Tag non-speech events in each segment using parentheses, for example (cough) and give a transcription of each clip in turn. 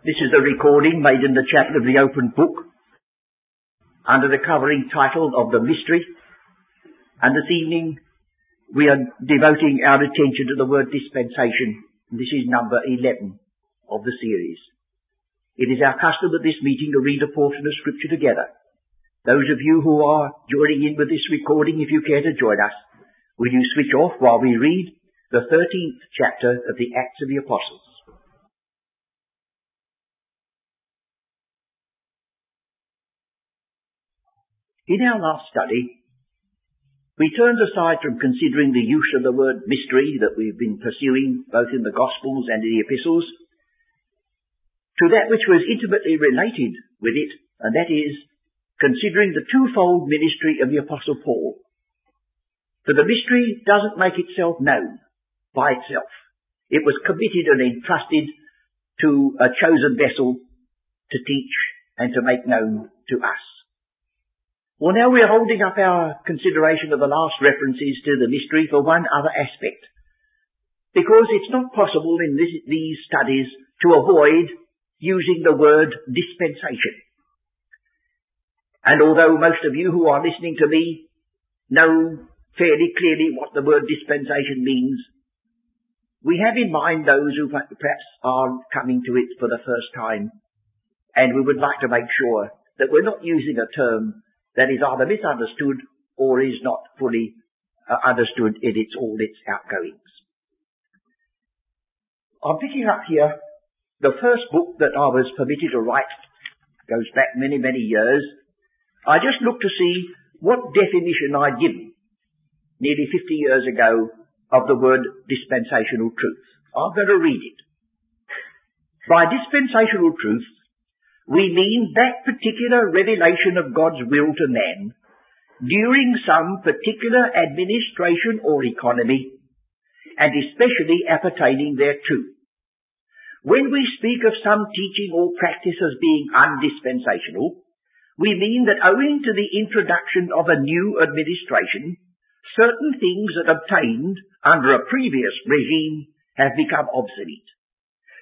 This is a recording made in the chapel of the open book under the covering title of the mystery. And this evening we are devoting our attention to the word dispensation. This is number 11 of the series. It is our custom at this meeting to read a portion of scripture together. Those of you who are joining in with this recording, if you care to join us, will you switch off while we read the 13th chapter of the Acts of the Apostles. In our last study, we turned aside from considering the use of the word mystery that we've been pursuing both in the Gospels and in the Epistles to that which was intimately related with it, and that is considering the twofold ministry of the Apostle Paul. For the mystery doesn't make itself known by itself. It was committed and entrusted to a chosen vessel to teach and to make known to us. Well, now we're holding up our consideration of the last references to the mystery for one other aspect. Because it's not possible in this, these studies to avoid using the word dispensation. And although most of you who are listening to me know fairly clearly what the word dispensation means, we have in mind those who perhaps are coming to it for the first time, and we would like to make sure that we're not using a term that is either misunderstood or is not fully uh, understood in its all its outgoings. I'm picking up here the first book that I was permitted to write goes back many, many years. I just looked to see what definition I'd given nearly 50 years ago of the word dispensational truth. I'm going to read it. By dispensational truth, we mean that particular revelation of God's will to man during some particular administration or economy, and especially appertaining thereto. When we speak of some teaching or practice as being undispensational, we mean that owing to the introduction of a new administration, certain things that obtained under a previous regime have become obsolete.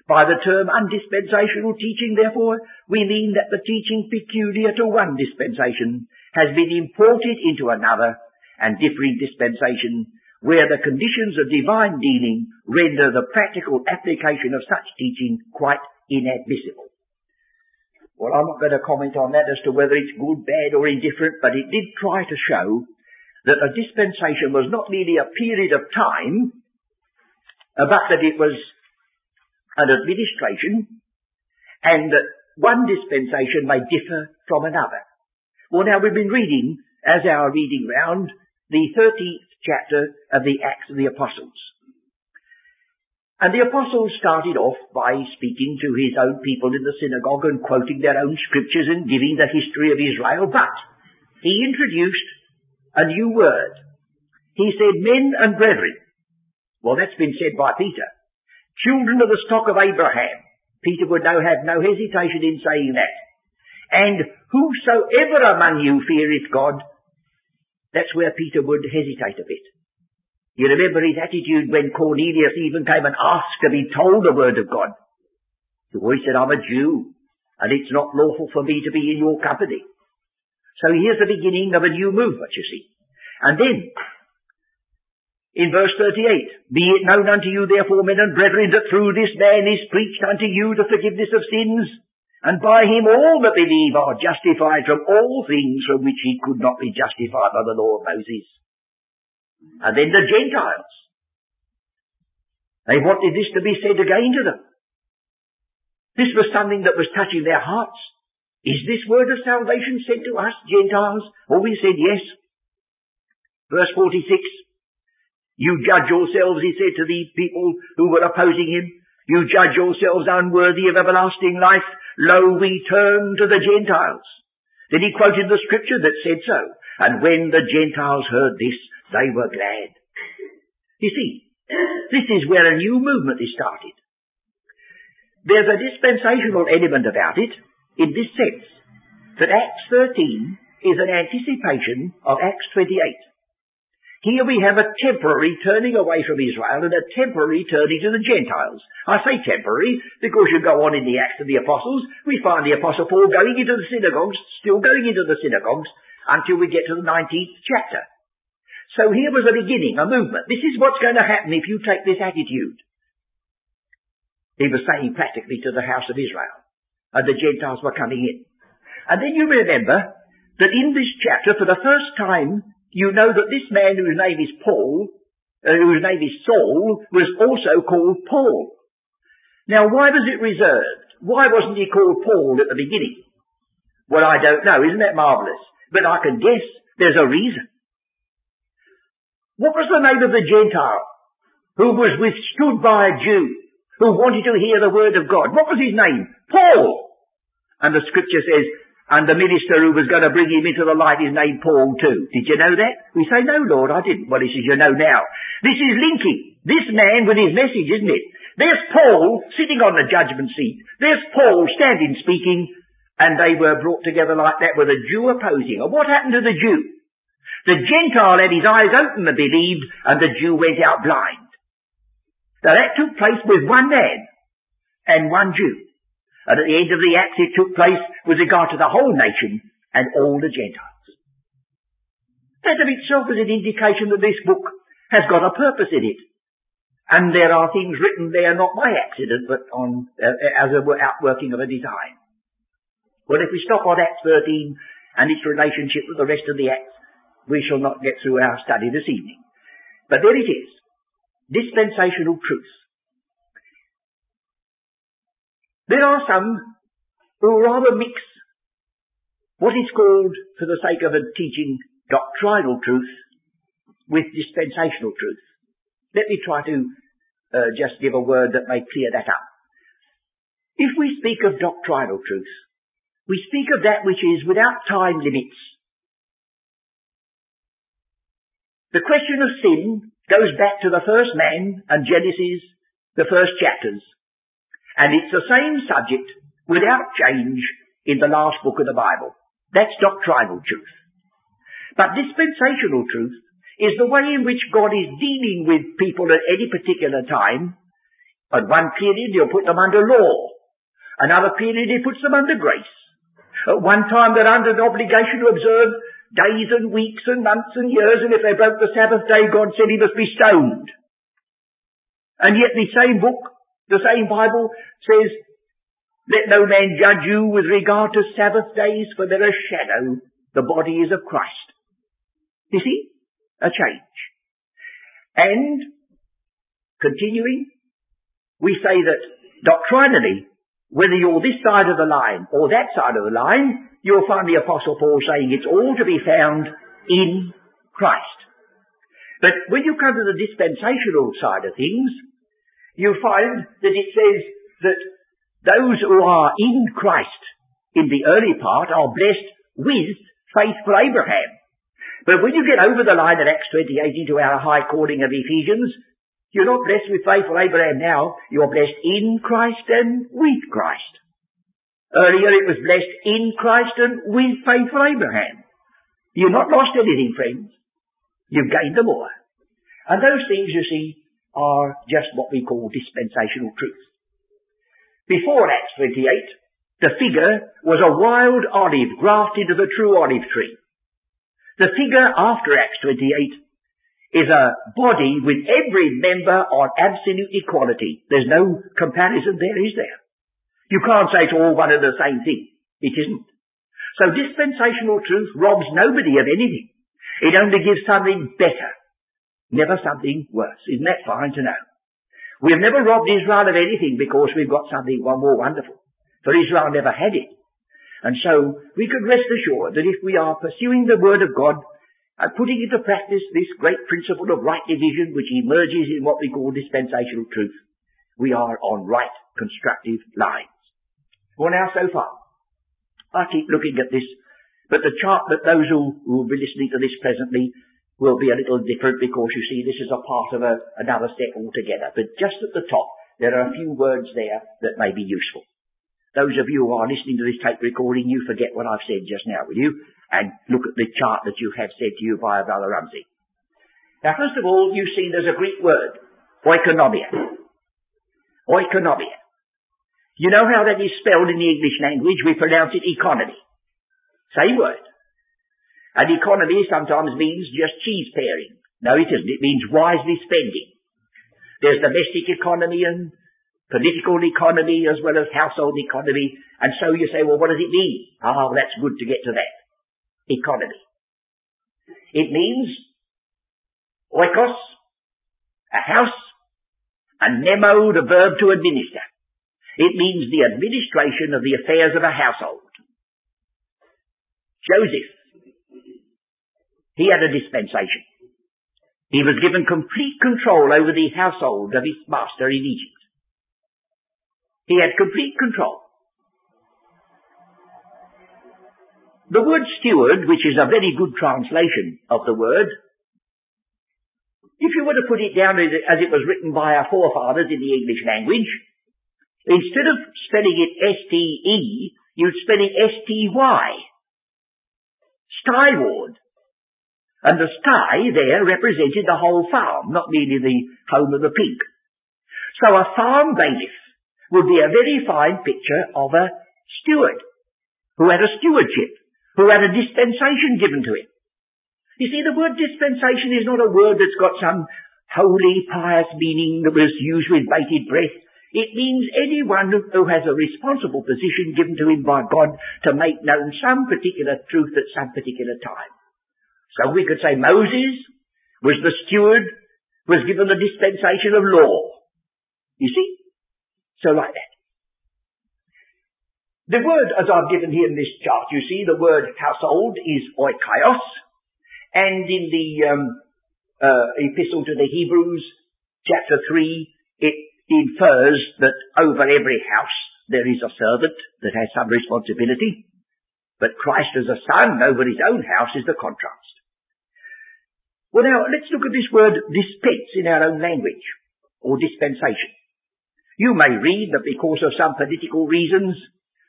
By the term undispensational teaching, therefore, we mean that the teaching peculiar to one dispensation has been imported into another and differing dispensation where the conditions of divine dealing render the practical application of such teaching quite inadmissible. Well, I'm not going to comment on that as to whether it's good, bad or indifferent, but it did try to show that a dispensation was not merely a period of time, but that it was an administration, and one dispensation may differ from another. Well, now we've been reading, as our reading round, the 13th chapter of the Acts of the Apostles. And the apostles started off by speaking to his own people in the synagogue and quoting their own scriptures and giving the history of Israel, but he introduced a new word. He said men and brethren. Well, that's been said by Peter children of the stock of Abraham. Peter would now have no hesitation in saying that. And whosoever among you feareth God, that's where Peter would hesitate a bit. You remember his attitude when Cornelius even came and asked to be told the word of God. He always said, I'm a Jew, and it's not lawful for me to be in your company. So here's the beginning of a new movement, you see. And then, in verse 38, Be it known unto you therefore, men and brethren, that through this man is preached unto you the forgiveness of sins, and by him all that believe are justified from all things from which he could not be justified by the law of Moses. And then the Gentiles. They wanted this to be said again to them. This was something that was touching their hearts. Is this word of salvation said to us, Gentiles? Well, we said yes. Verse 46. You judge yourselves, he said to the people who were opposing him. You judge yourselves unworthy of everlasting life. Lo, we turn to the Gentiles. Then he quoted the scripture that said so. And when the Gentiles heard this, they were glad. You see, this is where a new movement is started. There's a dispensational element about it in this sense that Acts 13 is an anticipation of Acts 28. Here we have a temporary turning away from Israel and a temporary turning to the Gentiles. I say temporary because you go on in the Acts of the Apostles, we find the Apostle Paul going into the synagogues, still going into the synagogues, until we get to the 19th chapter. So here was a beginning, a movement. This is what's going to happen if you take this attitude. He was saying practically to the house of Israel. And the Gentiles were coming in. And then you remember that in this chapter, for the first time, you know that this man whose name is Paul, uh, whose name is Saul, was also called Paul. Now, why was it reserved? Why wasn't he called Paul at the beginning? Well, I don't know. Isn't that marvellous? But I can guess there's a reason. What was the name of the Gentile who was withstood by a Jew, who wanted to hear the word of God? What was his name? Paul. And the scripture says, and the minister who was going to bring him into the light is named Paul too. Did you know that? We say, no, Lord, I didn't. Well, he says, you know now. This is linking. This man with his message, isn't it? There's Paul sitting on the judgment seat. There's Paul standing speaking. And they were brought together like that with a Jew opposing. And what happened to the Jew? The Gentile had his eyes open and believed, and the Jew went out blind. Now that took place with one man and one Jew. And at the end of the Acts it took place with regard to the whole nation and all the Gentiles. That of itself is an indication that this book has got a purpose in it. And there are things written there not by accident, but on uh, as a outworking of a design. Well, if we stop on Acts 13 and its relationship with the rest of the Acts, we shall not get through our study this evening. But there it is. Dispensational truth. There are some who rather mix what is called, for the sake of a teaching, doctrinal truth with dispensational truth. Let me try to uh, just give a word that may clear that up. If we speak of doctrinal truth, we speak of that which is without time limits. The question of sin goes back to the first man and Genesis, the first chapters. And it's the same subject without change in the last book of the Bible. That's doctrinal truth. But dispensational truth is the way in which God is dealing with people at any particular time. At one period he'll put them under law. Another period he puts them under grace. At one time they're under an obligation to observe days and weeks and months and years, and if they broke the Sabbath day, God said he must be stoned. And yet the same book the same Bible says, let no man judge you with regard to Sabbath days, for they're a shadow. The body is of Christ. You see? A change. And, continuing, we say that doctrinally, whether you're this side of the line or that side of the line, you'll find the Apostle Paul saying it's all to be found in Christ. But when you come to the dispensational side of things, you find that it says that those who are in Christ in the early part are blessed with faithful Abraham. But when you get over the line at Acts 28 into our high calling of Ephesians, you're not blessed with faithful Abraham now, you're blessed in Christ and with Christ. Earlier it was blessed in Christ and with faithful Abraham. You've not lost anything, friends. You've gained the more. And those things, you see, are just what we call dispensational truth. Before Acts 28, the figure was a wild olive grafted to the true olive tree. The figure after Acts 28 is a body with every member on absolute equality. There's no comparison there, is there? You can't say it's all one and the same thing. It isn't. So dispensational truth robs nobody of anything. It only gives something better. Never something worse. Isn't that fine to know? We've never robbed Israel of anything because we've got something one more wonderful. For Israel never had it. And so we could rest assured that if we are pursuing the Word of God and putting into practice this great principle of right division which emerges in what we call dispensational truth, we are on right constructive lines. Well now so far, I keep looking at this, but the chart that those who will be listening to this presently will be a little different because you see this is a part of a, another step altogether. But just at the top, there are a few words there that may be useful. Those of you who are listening to this tape recording, you forget what I've said just now, will you? And look at the chart that you have said to you by Brother Rumsey. Now, first of all, you see there's a Greek word, oikonomia. Oikonomia. You know how that is spelled in the English language? We pronounce it economy. Same word. And economy sometimes means just cheese paring. No, it isn't. It means wisely spending. There's domestic economy and political economy as well as household economy. And so you say, well, what does it mean? Ah, well, that's good to get to that. Economy. It means oikos, a house, and nemo, the verb to administer. It means the administration of the affairs of a household. Joseph, he had a dispensation. He was given complete control over the household of his master in Egypt. He had complete control. The word steward, which is a very good translation of the word, if you were to put it down as it was written by our forefathers in the English language, Instead of spelling it S-T-E, you'd spell it S-T-Y. Styward. And the sky there represented the whole farm, not merely the home of the pig. So a farm bailiff would be a very fine picture of a steward who had a stewardship, who had a dispensation given to him. You see, the word dispensation is not a word that's got some holy, pious meaning that was used with bated breath. It means anyone who has a responsible position given to him by God to make known some particular truth at some particular time. So we could say Moses was the steward, was given the dispensation of law. You see? So like that. The word, as I've given here in this chart, you see the word household is oikeios, and in the um, uh, epistle to the Hebrews, chapter 3, it infers that over every house there is a servant that has some responsibility, but Christ as a son over his own house is the contrast. Well now, let's look at this word dispense in our own language, or dispensation. You may read that because of some political reasons,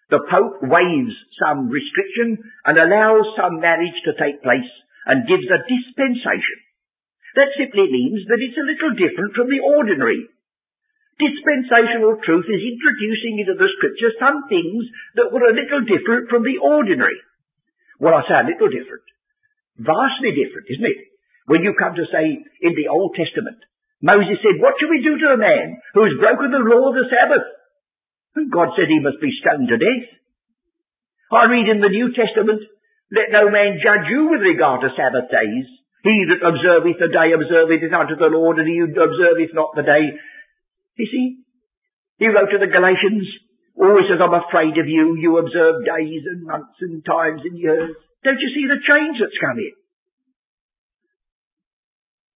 the Pope waives some restriction and allows some marriage to take place and gives a dispensation. That simply means that it's a little different from the ordinary Dispensational truth is introducing into the scripture some things that were a little different from the ordinary. Well, I say a little different. Vastly different, isn't it? When you come to say in the Old Testament, Moses said, what shall we do to a man who has broken the law of the Sabbath? And God said he must be stoned to death. I read in the New Testament, let no man judge you with regard to Sabbath days. He that observeth the day observeth it unto the Lord, and he who observeth not the day you see? He wrote to the Galatians, always says, I'm afraid of you. You observe days and months and times and years. Don't you see the change that's come in?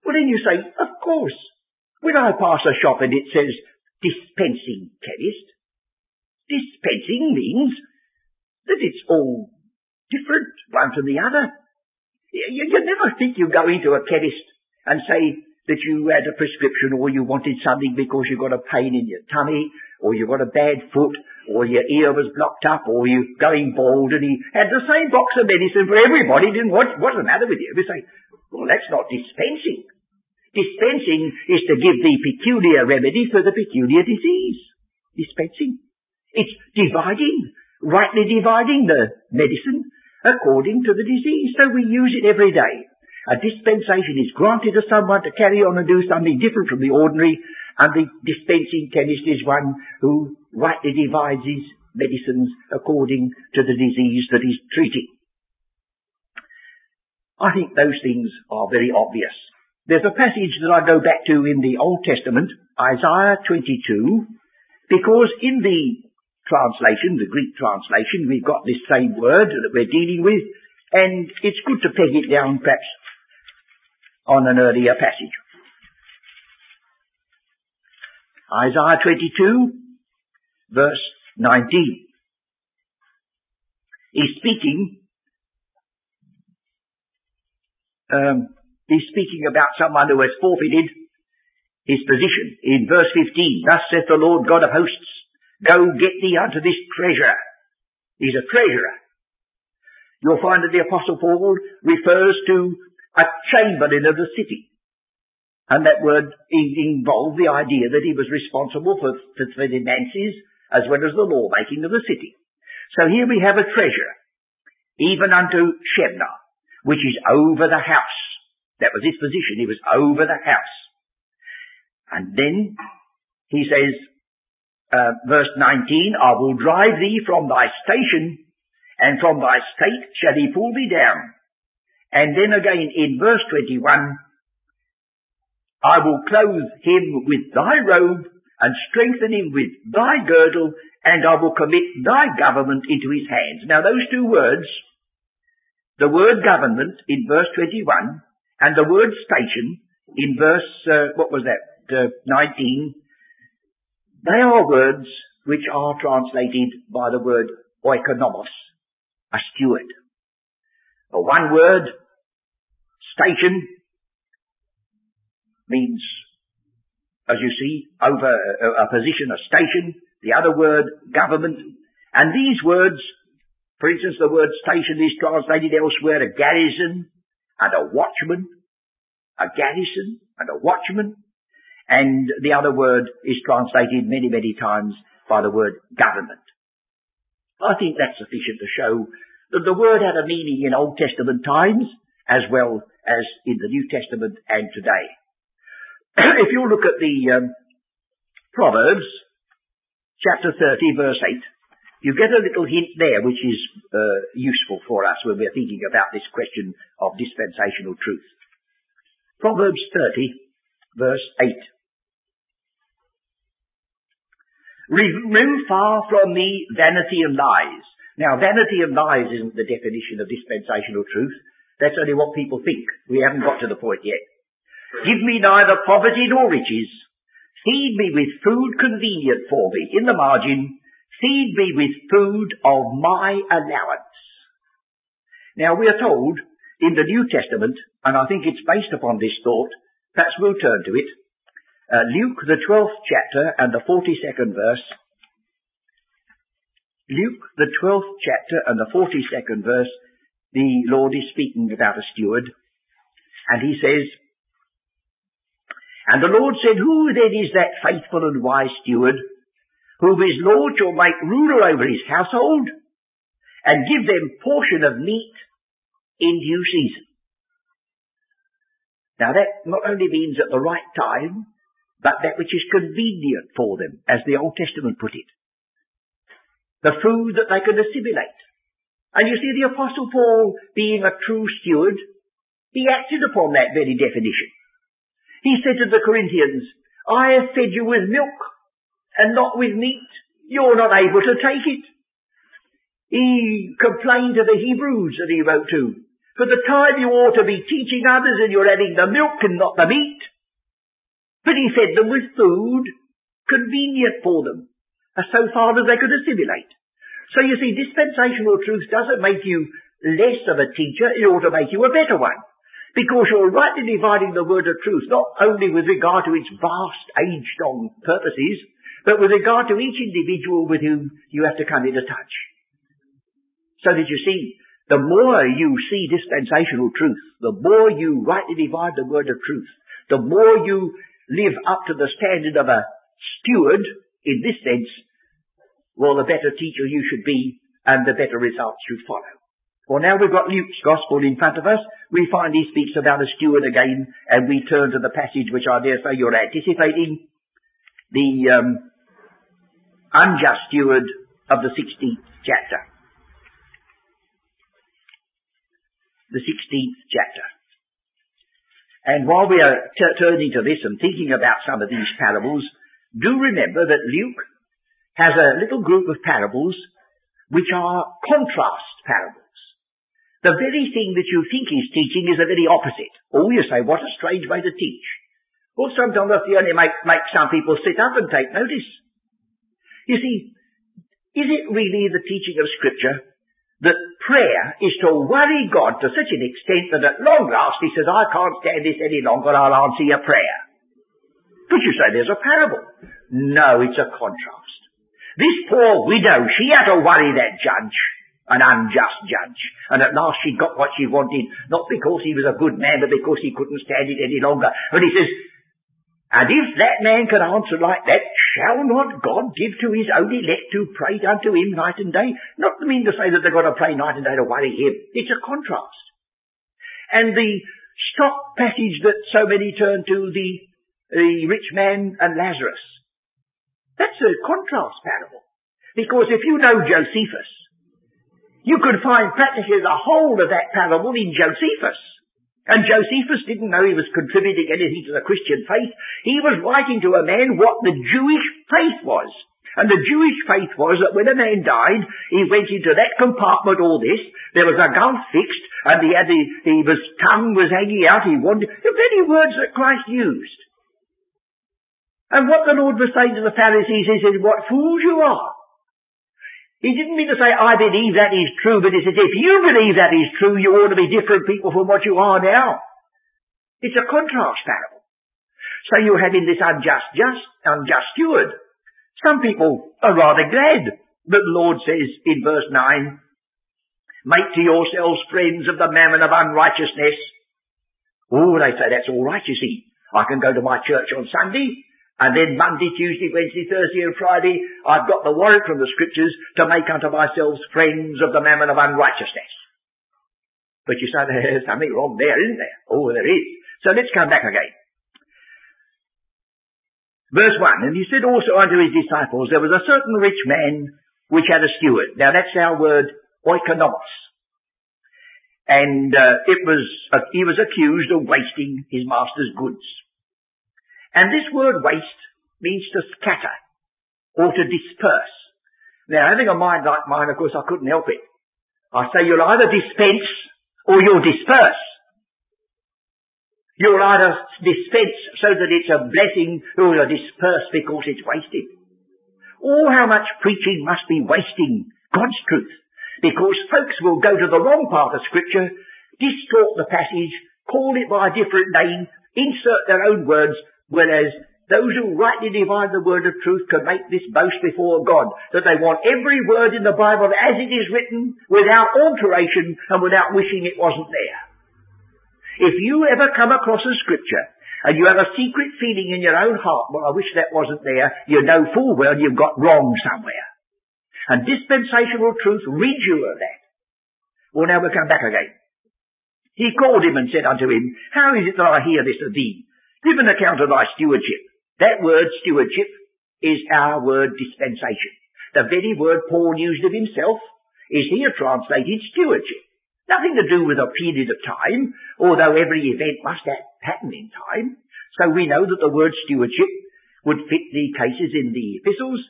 Well, then you say, of course. When I pass a shop and it says dispensing chemist, dispensing means that it's all different, one from the other. You, you never think you go into a chemist and say, that you had a prescription or you wanted something because you got a pain in your tummy or you got a bad foot or your ear was blocked up or you're going bald and he had the same box of medicine for everybody. Didn't what, what's the matter with you? We say, well, that's not dispensing. Dispensing is to give the peculiar remedy for the peculiar disease. Dispensing. It's dividing, rightly dividing the medicine according to the disease. So we use it every day. A dispensation is granted to someone to carry on and do something different from the ordinary, and the dispensing chemist is one who rightly divides his medicines according to the disease that he's treating. I think those things are very obvious. There's a passage that I go back to in the Old Testament, Isaiah 22, because in the translation, the Greek translation, we've got this same word that we're dealing with, and it's good to peg it down perhaps on an earlier passage. Isaiah 22, verse 19. He's speaking, um, he's speaking about someone who has forfeited his position. In verse 15, thus saith the Lord God of hosts, go get thee unto this treasure. He's a treasurer. You'll find that the Apostle Paul refers to a chamberlain of the city. And that word involved the idea that he was responsible for, for, for the finances as well as the lawmaking of the city. So here we have a treasure, even unto Shebna, which is over the house. That was his position. He was over the house. And then he says, uh, verse 19, I will drive thee from thy station, and from thy state shall he pull thee down. And then again in verse 21, I will clothe him with thy robe, and strengthen him with thy girdle, and I will commit thy government into his hands. Now those two words, the word government in verse 21, and the word station in verse, uh, what was that, uh, 19, they are words which are translated by the word oikonomos, a steward. The one word, station, means, as you see, over a, a position, a station. The other word, government. And these words, for instance, the word station is translated elsewhere a garrison and a watchman. A garrison and a watchman. And the other word is translated many, many times by the word government. I think that's sufficient to show that the word had a meaning in Old Testament times as well as in the New Testament and today. (clears throat) if you look at the um, Proverbs, chapter 30, verse 8, you get a little hint there which is uh, useful for us when we're thinking about this question of dispensational truth. Proverbs 30, verse 8. Remove far from me vanity and lies. Now, vanity and lies isn't the definition of dispensational truth. That's only what people think. We haven't got to the point yet. Give me neither poverty nor riches. Feed me with food convenient for me. In the margin, feed me with food of my allowance. Now we are told in the New Testament, and I think it's based upon this thought, perhaps we'll turn to it, uh, Luke, the 12th chapter and the 42nd verse. Luke, the 12th chapter and the 42nd verse, the Lord is speaking about a steward, and he says, And the Lord said, Who then is that faithful and wise steward, whom his Lord shall make ruler over his household, and give them portion of meat in due season? Now that not only means at the right time, but that which is convenient for them, as the Old Testament put it. The food that they can assimilate. And you see the Apostle Paul, being a true steward, he acted upon that very definition. He said to the Corinthians, I have fed you with milk and not with meat. You're not able to take it. He complained to the Hebrews that he wrote to. For the time you ought to be teaching others and you're having the milk and not the meat. But he fed them with food convenient for them, as so far as they could assimilate. So you see, dispensational truth doesn't make you less of a teacher, it ought to make you a better one. Because you're rightly dividing the word of truth, not only with regard to its vast, age-long purposes, but with regard to each individual with whom you have to come into touch. So that you see, the more you see dispensational truth, the more you rightly divide the word of truth, the more you live up to the standard of a steward in this sense, well, the better teacher you should be and the better results should follow. Well, now we've got Luke's gospel in front of us. We find he speaks about a steward again, and we turn to the passage which I dare say you're anticipating, the um, unjust steward of the 16th chapter. The 16th chapter. And while we are t- turning to this and thinking about some of these parables, do remember that Luke has a little group of parables which are contrast parables. The very thing that you think he's teaching is the very opposite. Oh, you say, what a strange way to teach. Well, sometimes that's the only make, make some people sit up and take notice. You see, is it really the teaching of Scripture that prayer is to worry God to such an extent that at long last he says, I can't stand this any longer, I'll answer your prayer. But you say there's a parable. No, it's a contrast. This poor widow, she had to worry that judge, an unjust judge. And at last she got what she wanted, not because he was a good man, but because he couldn't stand it any longer. And he says, And if that man can answer like that, shall not God give to his own elect to pray unto him night and day? Not to mean to say that they've got to pray night and day to worry him. It's a contrast. And the stock passage that so many turn to, the, the rich man and Lazarus, that's a contrast parable. Because if you know Josephus, you could find practically the whole of that parable in Josephus. And Josephus didn't know he was contributing anything to the Christian faith. He was writing to a man what the Jewish faith was. And the Jewish faith was that when a man died, he went into that compartment, all this, there was a gulf fixed, and he had the, his tongue was hanging out, he wanted, the very words that Christ used. And what the Lord was saying to the Pharisees, he said, what fools you are. He didn't mean to say, I believe that is true, but he said, if you believe that is true, you ought to be different people from what you are now. It's a contrast parable. So you're having this unjust, just, unjust steward. Some people are rather glad that the Lord says in verse 9, make to yourselves friends of the mammon of unrighteousness. Oh, they say that's all right, you see. I can go to my church on Sunday, and then Monday, Tuesday, Wednesday, Thursday and Friday, I've got the warrant from the scriptures to make unto myself friends of the mammon of unrighteousness. But you say there's something wrong there, isn't there? Oh, there is. So let's come back again. Verse 1, And he said also unto his disciples, There was a certain rich man which had a steward. Now that's our word, oikonomos. And uh, it was, uh, he was accused of wasting his master's goods. And this word waste means to scatter or to disperse. Now, having a mind like mine, of course, I couldn't help it. I say you'll either dispense or you'll disperse. You'll either dispense so that it's a blessing or you'll disperse because it's wasted. Oh, how much preaching must be wasting God's truth because folks will go to the wrong part of scripture, distort the passage, call it by a different name, insert their own words, Whereas those who rightly divide the word of truth can make this boast before God, that they want every word in the Bible as it is written, without alteration and without wishing it wasn't there. If you ever come across a scripture and you have a secret feeling in your own heart, well, I wish that wasn't there, you know full well you've got wrong somewhere. And dispensational truth rids you of that. Well, now we come back again. He called him and said unto him, How is it that I hear this of thee? Give an account of thy stewardship. That word stewardship is our word dispensation. The very word Paul used of himself is here translated stewardship. Nothing to do with a period of time, although every event must have happen in time. So we know that the word stewardship would fit the cases in the epistles.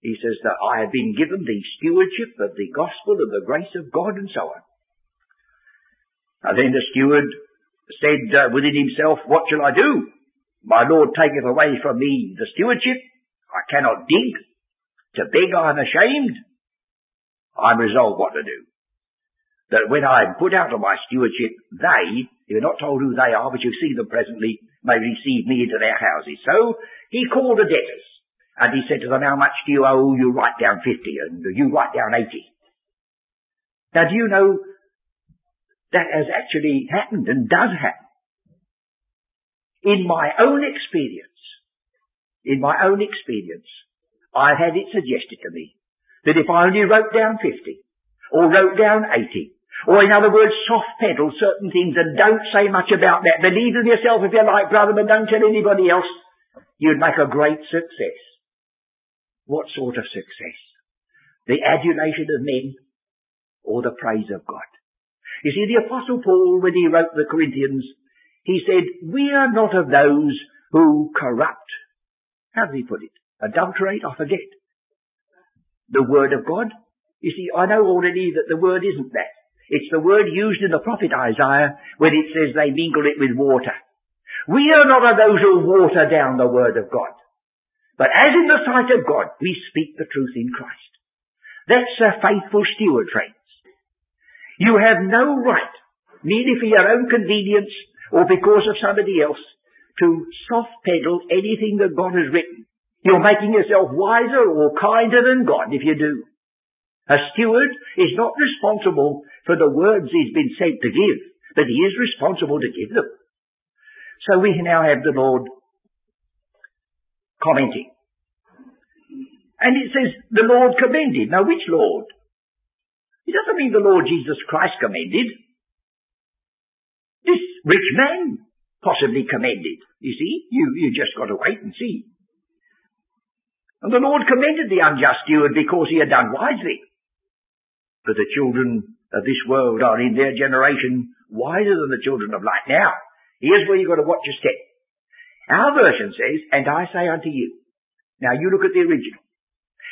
He says that I have been given the stewardship of the gospel of the grace of God and so on. And then the steward said uh, within himself, What shall I do? My Lord taketh away from me the stewardship. I cannot dig. To beg I am ashamed. I'm resolved what to do. That when I am put out of my stewardship, they, you're not told who they are, but you see them presently, may receive me into their houses. So he called the debtors, and he said to them, how much do you owe? You write down 50, and you write down 80. Now do you know that has actually happened and does happen. In my own experience, in my own experience, I've had it suggested to me that if I only wrote down 50, or wrote down 80, or in other words, soft pedal certain things and don't say much about that, believe in yourself if you like, brother, but don't tell anybody else, you'd make a great success. What sort of success? The adulation of men or the praise of God? You see, the Apostle Paul, when he wrote the Corinthians, he said, we are not of those who corrupt. How did he put it? Adulterate? I forget. The Word of God? You see, I know already that the Word isn't that. It's the word used in the prophet Isaiah when it says they mingle it with water. We are not of those who water down the Word of God. But as in the sight of God, we speak the truth in Christ. That's a faithful steward, friend. You have no right, merely for your own convenience or because of somebody else, to soft pedal anything that God has written. You're making yourself wiser or kinder than God if you do. A steward is not responsible for the words he's been sent to give, but he is responsible to give them. So we now have the Lord commenting. And it says the Lord commended. Now which Lord? It doesn't mean the Lord Jesus Christ commended. This rich man possibly commended. You see, you, you just got to wait and see. And the Lord commended the unjust steward because he had done wisely. But the children of this world are in their generation wiser than the children of light. Now, here's where you've got to watch your step. Our version says, and I say unto you. Now you look at the original.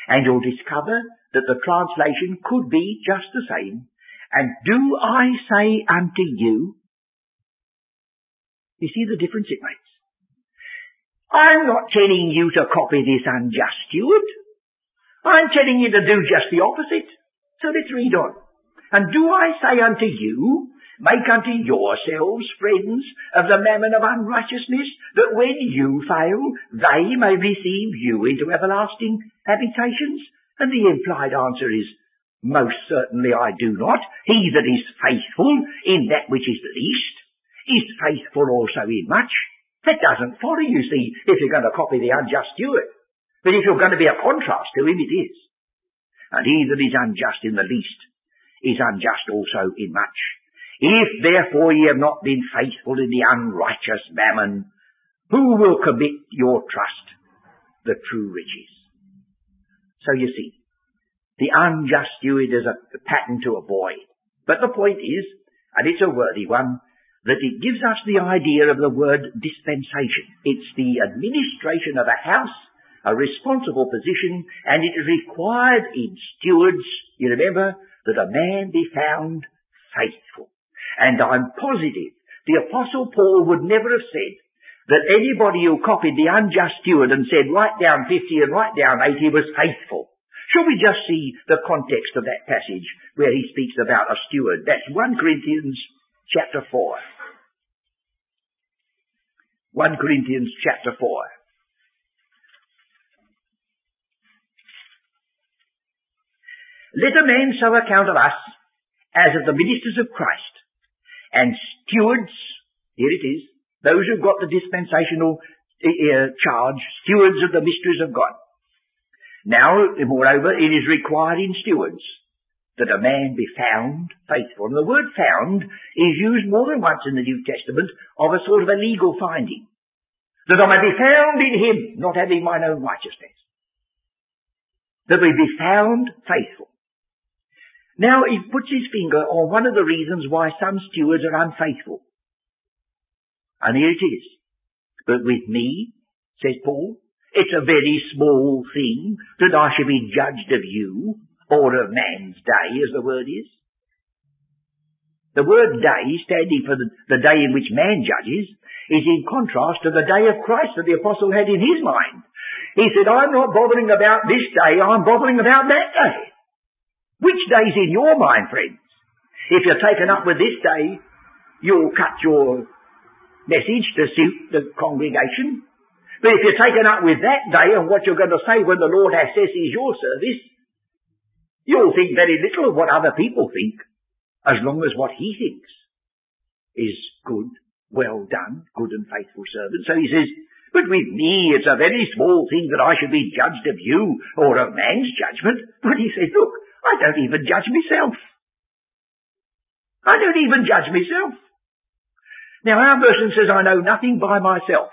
And you'll discover that the translation could be just the same. And do I say unto you? You see the difference it makes? I'm not telling you to copy this unjust steward. I'm telling you to do just the opposite. So let's read on. And do I say unto you, Make unto yourselves friends of the mammon of unrighteousness, that when you fail, they may receive you into everlasting habitations? And the implied answer is, most certainly I do not. He that is faithful in that which is least, is faithful also in much. That doesn't follow, you see, if you're going to copy the unjust steward. But if you're going to be a contrast to him, it is. And he that is unjust in the least is unjust also in much. If therefore ye have not been faithful in the unrighteous mammon, who will commit your trust the true riches? So you see, the unjust steward is a pattern to avoid. But the point is, and it's a worthy one, that it gives us the idea of the word dispensation. It's the administration of a house, a responsible position, and it is required in stewards, you remember, that a man be found faithful. And I'm positive the Apostle Paul would never have said that anybody who copied the unjust steward and said, write down 50 and write down 80 was faithful. Shall we just see the context of that passage where he speaks about a steward? That's 1 Corinthians chapter 4. 1 Corinthians chapter 4. Let a man so account of us as of the ministers of Christ and stewards, here it is, those who've got the dispensational uh, charge, stewards of the mysteries of God. Now, moreover, it is required in stewards that a man be found faithful. And the word found is used more than once in the New Testament of a sort of a legal finding. That I may be found in him, not having mine own righteousness. That we be found faithful. Now he puts his finger on one of the reasons why some stewards are unfaithful. And here it is. But with me, says Paul, it's a very small thing that I should be judged of you, or of man's day, as the word is. The word day, standing for the, the day in which man judges, is in contrast to the day of Christ that the apostle had in his mind. He said, I'm not bothering about this day, I'm bothering about that day. Which day's in your mind, friends? If you're taken up with this day, you'll cut your message to suit the congregation. But if you're taken up with that day and what you're going to say when the Lord assesses your service, you'll think very little of what other people think, as long as what he thinks is good, well done, good and faithful servant. So he says, but with me it's a very small thing that I should be judged of you or of man's judgment. But he says, look, I don't even judge myself. I don't even judge myself. Now our version says I know nothing by myself.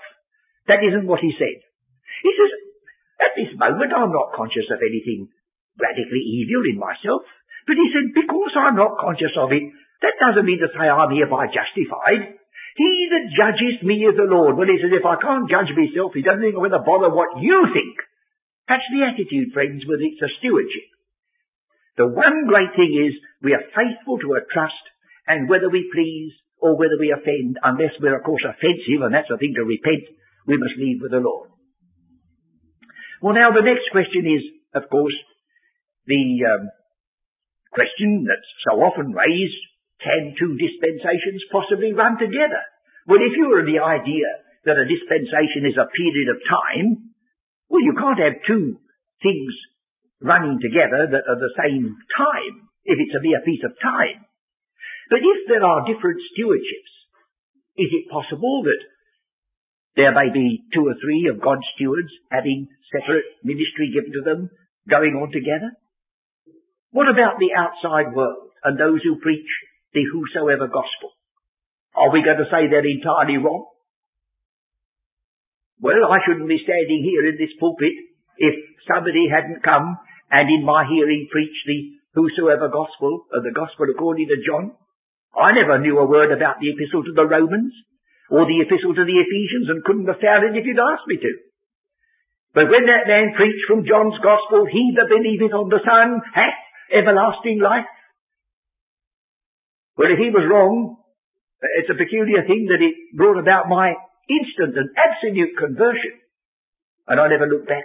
That isn't what he said. He says, at this moment I'm not conscious of anything radically evil in myself. But he said, because I'm not conscious of it, that doesn't mean to say I'm hereby justified. He that judges me is the Lord. Well, he says, if I can't judge myself, he doesn't I'm going to bother what you think. That's the attitude, friends, with it's a stewardship. The one great thing is we are faithful to a trust and whether we please or whether we offend, unless we're of course offensive, and that's a thing to repent, we must leave with the Lord. Well now the next question is, of course, the um, question that's so often raised, can two dispensations possibly run together? Well if you're of the idea that a dispensation is a period of time, well you can't have two things running together that are the same time, if it's a mere piece of time. But if there are different stewardships, is it possible that There may be two or three of God's stewards having separate ministry given to them, going on together. What about the outside world and those who preach the whosoever gospel? Are we going to say they're entirely wrong? Well, I shouldn't be standing here in this pulpit if somebody hadn't come and in my hearing preached the whosoever gospel, or the gospel according to John. I never knew a word about the epistle to the Romans or the epistle to the Ephesians and couldn't have found it if you'd asked me to. But when that man preached from John's gospel, he that believeth on the Son hath everlasting life. Well, if he was wrong, it's a peculiar thing that it brought about my instant and absolute conversion. And I never looked back.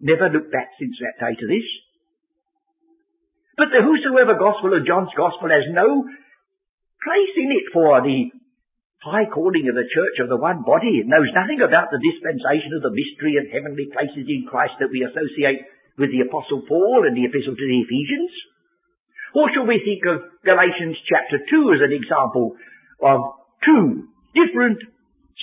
Never looked back since that day to this. But the whosoever gospel of John's gospel has no place in it for the high calling of the church of the one body. It knows nothing about the dispensation of the mystery and heavenly places in Christ that we associate with the Apostle Paul and the Epistle to the Ephesians. Or shall we think of Galatians chapter 2 as an example of two different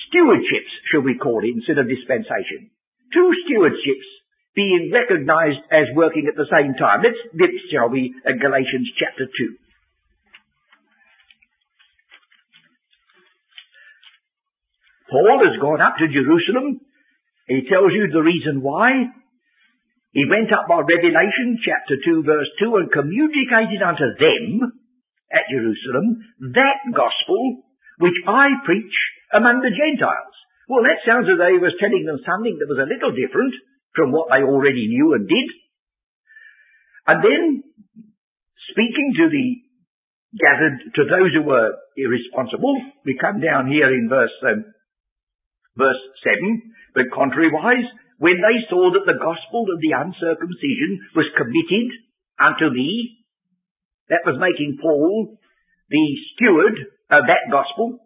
stewardships, shall we call it, instead of dispensation? Two stewardships being recognized as working at the same time. Let's dip, shall we, at Galatians chapter 2. Paul has gone up to Jerusalem. He tells you the reason why. He went up by Revelation chapter 2 verse 2 and communicated unto them at Jerusalem that gospel which I preach among the Gentiles. Well, that sounds as though he was telling them something that was a little different from what they already knew and did. And then, speaking to the gathered, to those who were irresponsible, we come down here in verse um, Verse 7, but contrariwise, when they saw that the gospel of the uncircumcision was committed unto me, that was making Paul the steward of that gospel,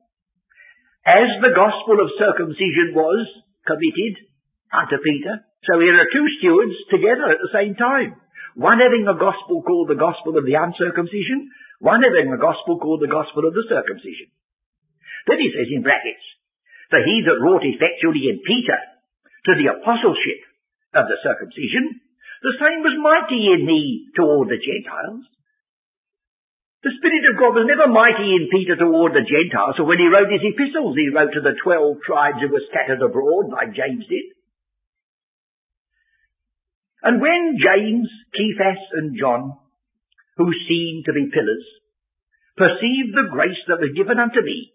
as the gospel of circumcision was committed unto Peter. So here are two stewards together at the same time. One having a gospel called the gospel of the uncircumcision, one having a gospel called the gospel of the circumcision. Then he says in brackets, for he that wrought effectually in Peter to the apostleship of the circumcision, the same was mighty in me toward the Gentiles. The Spirit of God was never mighty in Peter toward the Gentiles, so when he wrote his epistles, he wrote to the twelve tribes who were scattered abroad, like James did. And when James, Cephas, and John, who seemed to be pillars, perceived the grace that was given unto me,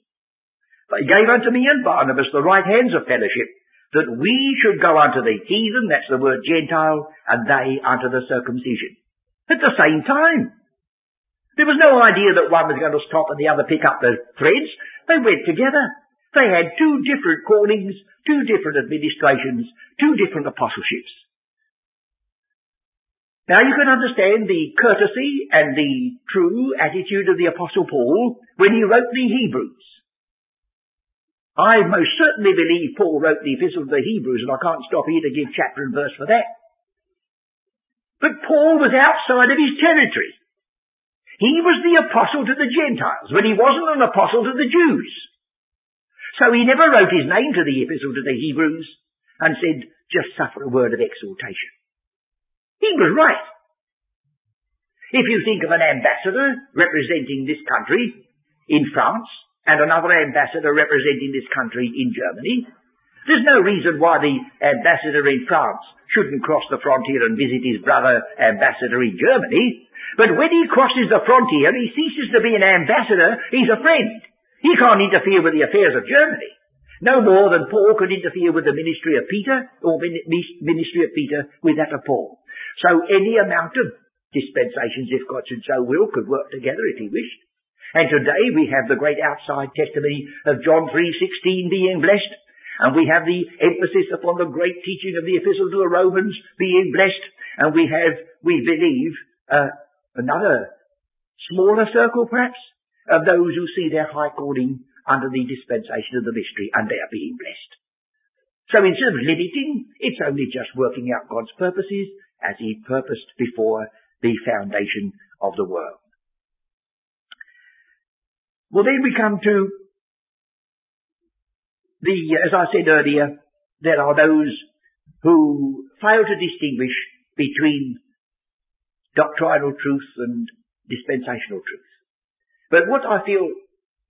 they gave unto me and Barnabas the right hands of fellowship, that we should go unto the heathen, that's the word Gentile, and they unto the circumcision. At the same time. There was no idea that one was going to stop and the other pick up the threads. They went together. They had two different callings, two different administrations, two different apostleships. Now you can understand the courtesy and the true attitude of the Apostle Paul when he wrote the Hebrews. I most certainly believe Paul wrote the epistle to the Hebrews, and I can't stop here to give chapter and verse for that. But Paul was outside of his territory. He was the apostle to the Gentiles, but he wasn't an apostle to the Jews. So he never wrote his name to the epistle to the Hebrews and said, just suffer a word of exhortation. He was right. If you think of an ambassador representing this country in France, and another ambassador representing this country in Germany. There's no reason why the ambassador in France shouldn't cross the frontier and visit his brother ambassador in Germany. But when he crosses the frontier, he ceases to be an ambassador, he's a friend. He can't interfere with the affairs of Germany. No more than Paul could interfere with the ministry of Peter, or ministry of Peter with that of Paul. So any amount of dispensations, if God should so will, could work together if he wished. And today we have the great outside testimony of John 3.16 being blessed. And we have the emphasis upon the great teaching of the epistle to the Romans being blessed. And we have, we believe, uh, another smaller circle perhaps of those who see their high calling under the dispensation of the mystery and they are being blessed. So instead of limiting, it's only just working out God's purposes as He purposed before the foundation of the world. Well, then we come to the, as I said earlier, there are those who fail to distinguish between doctrinal truth and dispensational truth. But what I feel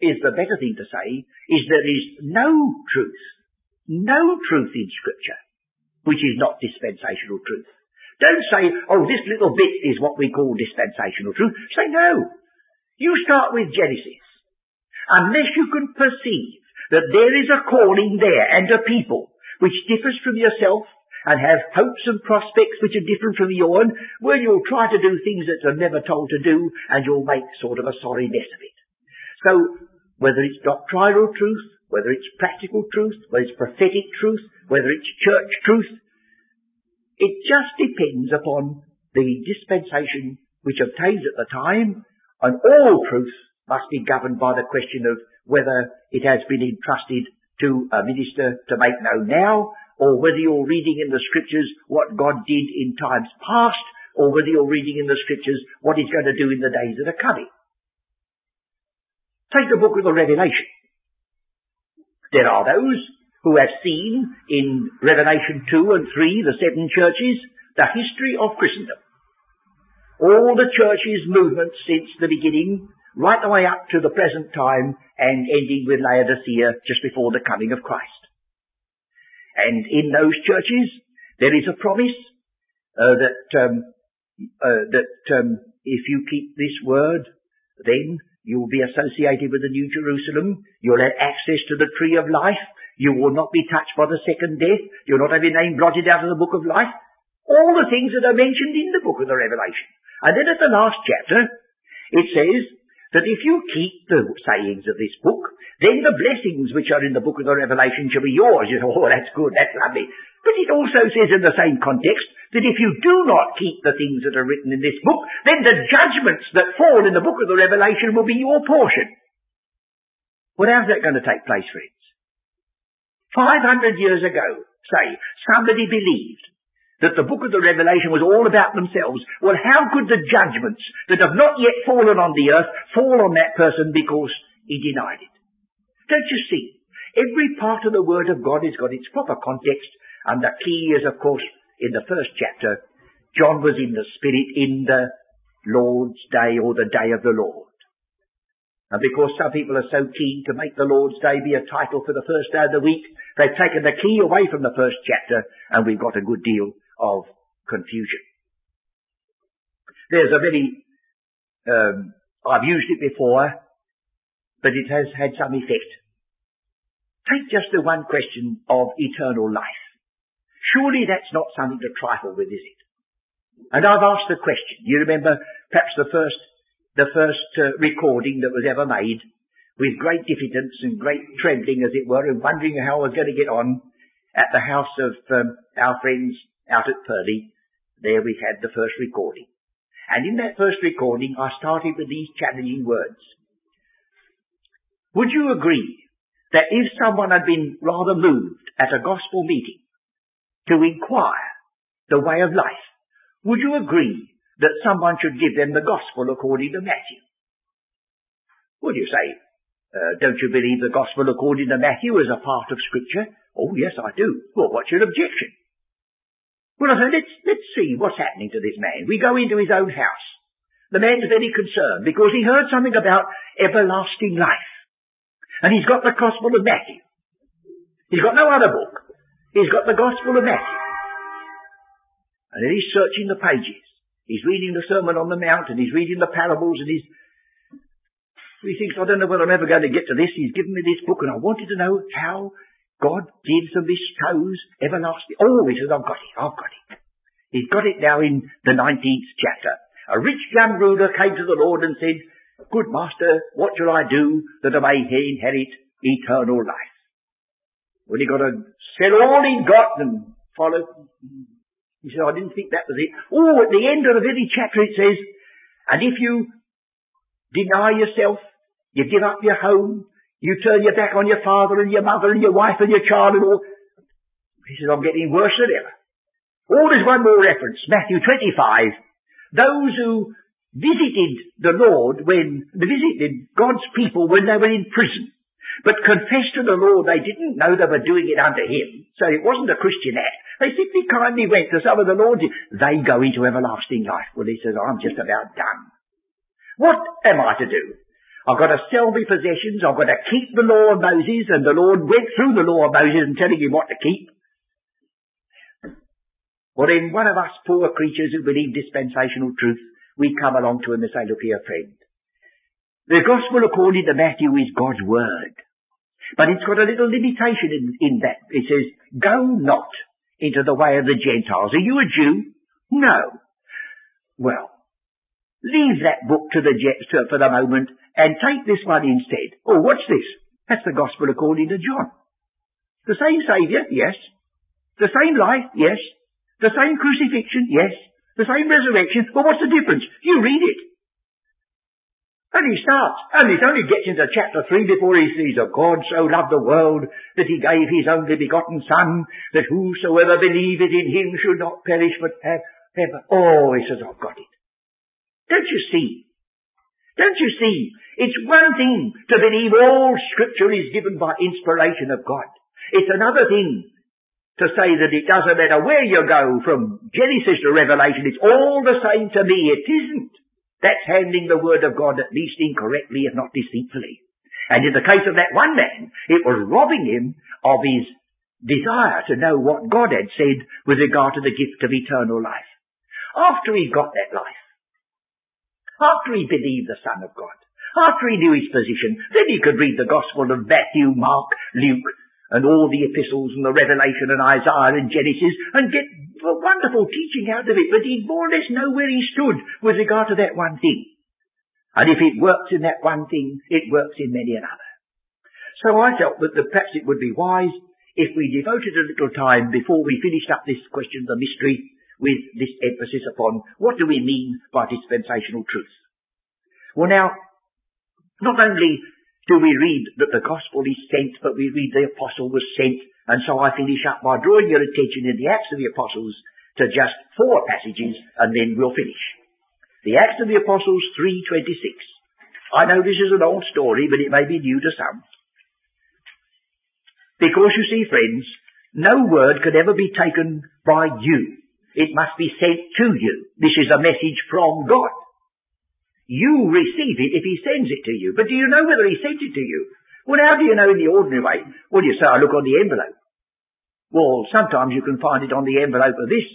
is the better thing to say is there is no truth, no truth in scripture which is not dispensational truth. Don't say, oh, this little bit is what we call dispensational truth. Say no. You start with Genesis. Unless you can perceive that there is a calling there and a people which differs from yourself and have hopes and prospects which are different from your own, well, you'll try to do things that are never told to do and you'll make sort of a sorry mess of it. So, whether it's doctrinal truth, whether it's practical truth, whether it's prophetic truth, whether it's church truth, it just depends upon the dispensation which obtains at the time, and all truth must be governed by the question of whether it has been entrusted to a minister to make known now, or whether you're reading in the scriptures what God did in times past, or whether you're reading in the scriptures what he's going to do in the days that are coming. Take the book of the Revelation. There are those who have seen in Revelation 2 and 3, the seven churches, the history of Christendom. All the church's movements since the beginning, right the way up to the present time, and ending with Laodicea just before the coming of Christ. And in those churches, there is a promise uh, that um, uh, that um, if you keep this word, then you will be associated with the New Jerusalem. You'll have access to the tree of life. You will not be touched by the second death. You'll not have your name blotted out of the book of life. All the things that are mentioned in the book of the Revelation. And then at the last chapter, it says that if you keep the sayings of this book, then the blessings which are in the book of the Revelation shall be yours. You say, oh, that's good, that's lovely. But it also says in the same context that if you do not keep the things that are written in this book, then the judgments that fall in the book of the Revelation will be your portion. Well, how's that going to take place, friends? 500 years ago, say, somebody believed that the book of the Revelation was all about themselves. Well, how could the judgments that have not yet fallen on the earth fall on that person because he denied it? Don't you see? Every part of the Word of God has got its proper context, and the key is, of course, in the first chapter, John was in the Spirit in the Lord's Day or the Day of the Lord. And because some people are so keen to make the Lord's Day be a title for the first day of the week, they've taken the key away from the first chapter, and we've got a good deal of confusion. There's a very, um, I've used it before, but it has had some effect. Take just the one question of eternal life. Surely that's not something to trifle with, is it? And I've asked the question. You remember perhaps the first, the first uh, recording that was ever made with great diffidence and great trembling, as it were, and wondering how I was going to get on at the house of um, our friends out at Purley. There we had the first recording. And in that first recording, I started with these challenging words. Would you agree that if someone had been rather moved at a gospel meeting to inquire the way of life, would you agree that someone should give them the gospel according to Matthew? Would you say, uh, don't you believe the gospel according to Matthew is a part of scripture? Oh yes, I do. Well, what's your objection? Well, I said, let's, let's see what's happening to this man. We go into his own house. The man's very concerned because he heard something about everlasting life. And he's got the Gospel of Matthew. He's got no other book. He's got the Gospel of Matthew. And then he's searching the pages. He's reading the Sermon on the Mount and he's reading the parables and he's, he thinks, I don't know whether I'm ever going to get to this. He's given me this book and I wanted to know how God gives and bestows everlasting. Oh, he says, I've got it, I've got it. He's got it now in the 19th chapter. A rich young ruler came to the Lord and said, Good master, what shall I do that I may inherit eternal life? Well, he got to sell all he got and follow. He said, I didn't think that was it. Oh, at the end of the very chapter it says, and if you deny yourself, you give up your home, you turn your back on your father and your mother and your wife and your child and all. He says, I'm getting worse than ever. Oh, there's one more reference, Matthew 25. Those who visited the Lord when, they visited God's people when they were in prison. but confessed to the Lord they didn't know they were doing it under Him, so it wasn't a Christian act. They simply kindly went to some of the Lord's. They go into everlasting life. Well, he says, I'm just about done. What am I to do? I've got to sell my possessions. I've got to keep the law of Moses, and the Lord went through the law of Moses and telling him what to keep. Well, then one of us poor creatures who believe dispensational truth, we come along to him and say, look here, friend. The gospel according to Matthew is God's word. But it's got a little limitation in, in that. It says, go not into the way of the Gentiles. Are you a Jew? No. Well, leave that book to the to, for the moment and take this one instead. Oh, what's this? That's the gospel according to John. The same Saviour, yes. The same life, yes. The same crucifixion, yes. The same resurrection, but what's the difference? You read it. And he starts, and it only gets into chapter 3 before he sees, "A God so loved the world that he gave his only begotten Son, that whosoever believeth in him should not perish but have ever. Oh, he says, I've got it. Don't you see? Don't you see? It's one thing to believe all scripture is given by inspiration of God. It's another thing to say that it doesn't matter where you go from Genesis to Revelation, it's all the same to me. It isn't. That's handling the word of God at least incorrectly, if not deceitfully. And in the case of that one man, it was robbing him of his desire to know what God had said with regard to the gift of eternal life. After he got that life, after he believed the Son of God, after he knew his position, then he could read the Gospel of Matthew, Mark, Luke, and all the epistles and the Revelation and Isaiah and Genesis and get a wonderful teaching out of it, but he'd more or less know where he stood with regard to that one thing. And if it works in that one thing, it works in many another. So I felt that perhaps it would be wise if we devoted a little time before we finished up this question of the mystery with this emphasis upon what do we mean by dispensational truth. Well now, not only do we read that the gospel is sent, but we read the apostle was sent. And so I finish up by drawing your attention in the Acts of the Apostles to just four passages, and then we'll finish. The Acts of the Apostles 3.26. I know this is an old story, but it may be new to some. Because you see, friends, no word could ever be taken by you. It must be sent to you. This is a message from God. You receive it if he sends it to you. But do you know whether he sent it to you? Well, how do you know in the ordinary way? Well, you say, I look on the envelope. Well, sometimes you can find it on the envelope of this.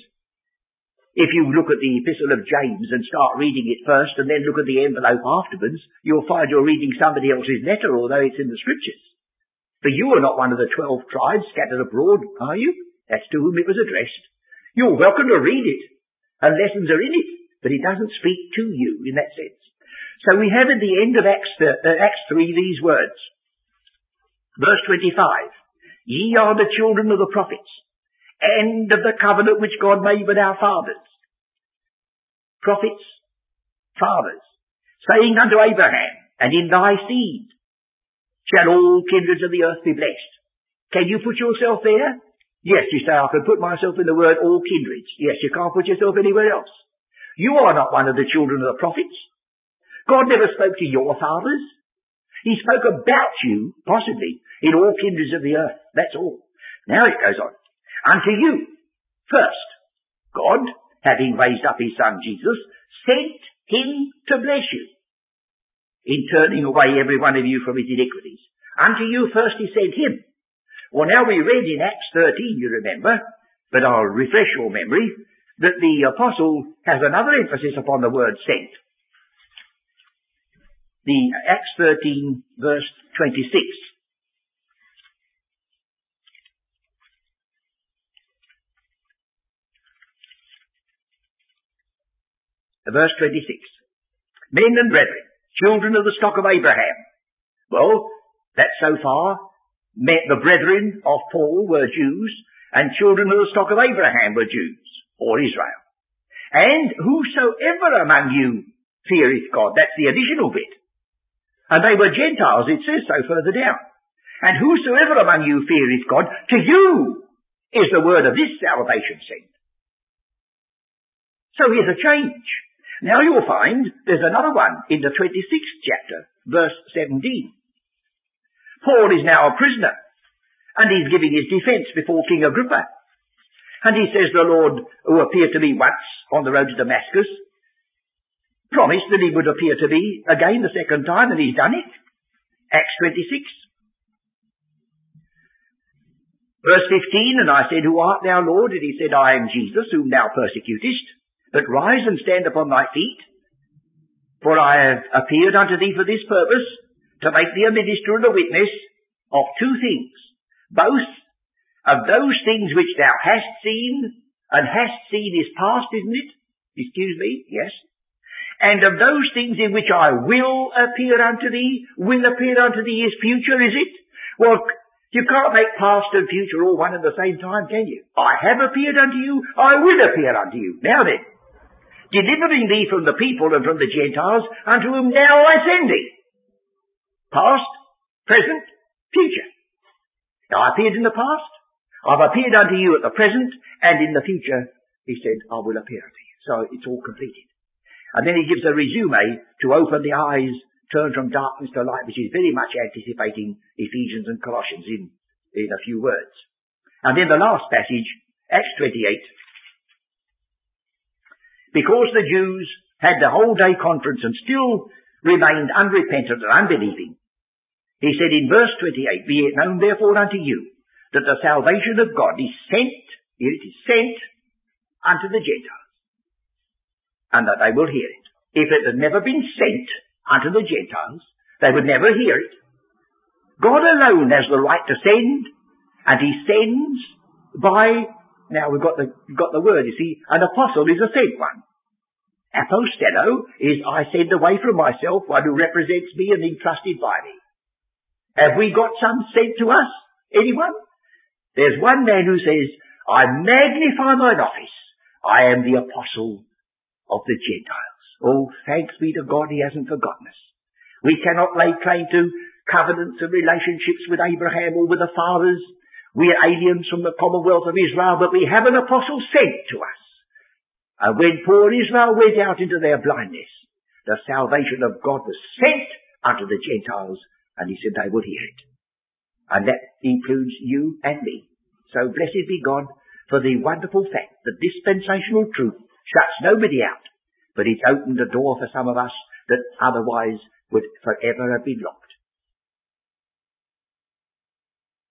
If you look at the Epistle of James and start reading it first and then look at the envelope afterwards, you'll find you're reading somebody else's letter, although it's in the scriptures. For you are not one of the twelve tribes scattered abroad, are you? That's to whom it was addressed. You're welcome to read it, and lessons are in it, but it doesn't speak to you in that sense. So we have at the end of Acts, uh, Acts 3 these words. Verse 25. Ye are the children of the prophets, and of the covenant which God made with our fathers. Prophets, fathers, saying unto Abraham, and in thy seed shall all kindreds of the earth be blessed. Can you put yourself there? Yes, you say, I can put myself in the word all kindreds. Yes, you can't put yourself anywhere else. You are not one of the children of the prophets. God never spoke to your fathers. He spoke about you, possibly, in all kindreds of the earth. That's all. Now it goes on. Unto you, first, God, having raised up his son Jesus, sent him to bless you, in turning away every one of you from his iniquities. Unto you first he sent him. Well now we read in Acts 13, you remember, but I'll refresh your memory, that the apostle has another emphasis upon the word sent the Acts 13 verse 26. Verse 26. Men and brethren, children of the stock of Abraham. Well, that's so far the brethren of Paul were Jews, and children of the stock of Abraham were Jews, or Israel. And whosoever among you feareth God, that's the additional bit. And they were Gentiles, it says so further down. And whosoever among you feareth God, to you is the word of this salvation sent. So here's a change. Now you'll find there's another one in the 26th chapter, verse 17. Paul is now a prisoner, and he's giving his defence before King Agrippa. And he says the Lord, who appeared to me once on the road to Damascus, promised that he would appear to me again the second time, and he's done it. Acts 26. Verse 15, and I said, Who art thou, Lord? And he said, I am Jesus, whom thou persecutest. But rise and stand upon thy feet, for I have appeared unto thee for this purpose, to make thee a minister and a witness of two things, both of those things which thou hast seen, and hast seen is past, isn't it? Excuse me, yes. And of those things in which I will appear unto thee, will appear unto thee is future, is it? Well, you can't make past and future all one at the same time, can you? I have appeared unto you, I will appear unto you. Now then, delivering thee from the people and from the Gentiles, unto whom now I send thee. Past, present, future. Now I appeared in the past, I've appeared unto you at the present, and in the future, he said, I will appear unto you. So it's all completed. And then he gives a resume to open the eyes, turn from darkness to light, which is very much anticipating Ephesians and Colossians in, in a few words. And then the last passage, Acts 28, because the Jews had the whole day conference and still remained unrepentant and unbelieving, he said in verse 28, Be it known therefore unto you that the salvation of God is sent, it is sent unto the Gentiles, and that they will hear it. If it had never been sent unto the Gentiles, they would never hear it. God alone has the right to send, and He sends by, now we've got the, got the word, you see, an apostle is a sent one. Apostello is I send away from myself one who represents me and entrusted by me. Have we got some sent to us? Anyone? There's one man who says, I magnify mine office. I am the apostle of the Gentiles. Oh, thanks be to God he hasn't forgotten us. We cannot lay claim to covenants and relationships with Abraham or with the fathers. We are aliens from the commonwealth of Israel, but we have an apostle sent to us. And when poor Israel went out into their blindness, the salvation of God was sent unto the Gentiles, and he said they would hear it. And that includes you and me. So blessed be God for the wonderful fact that dispensational truth shuts nobody out, but it's opened a door for some of us that otherwise would forever have been locked.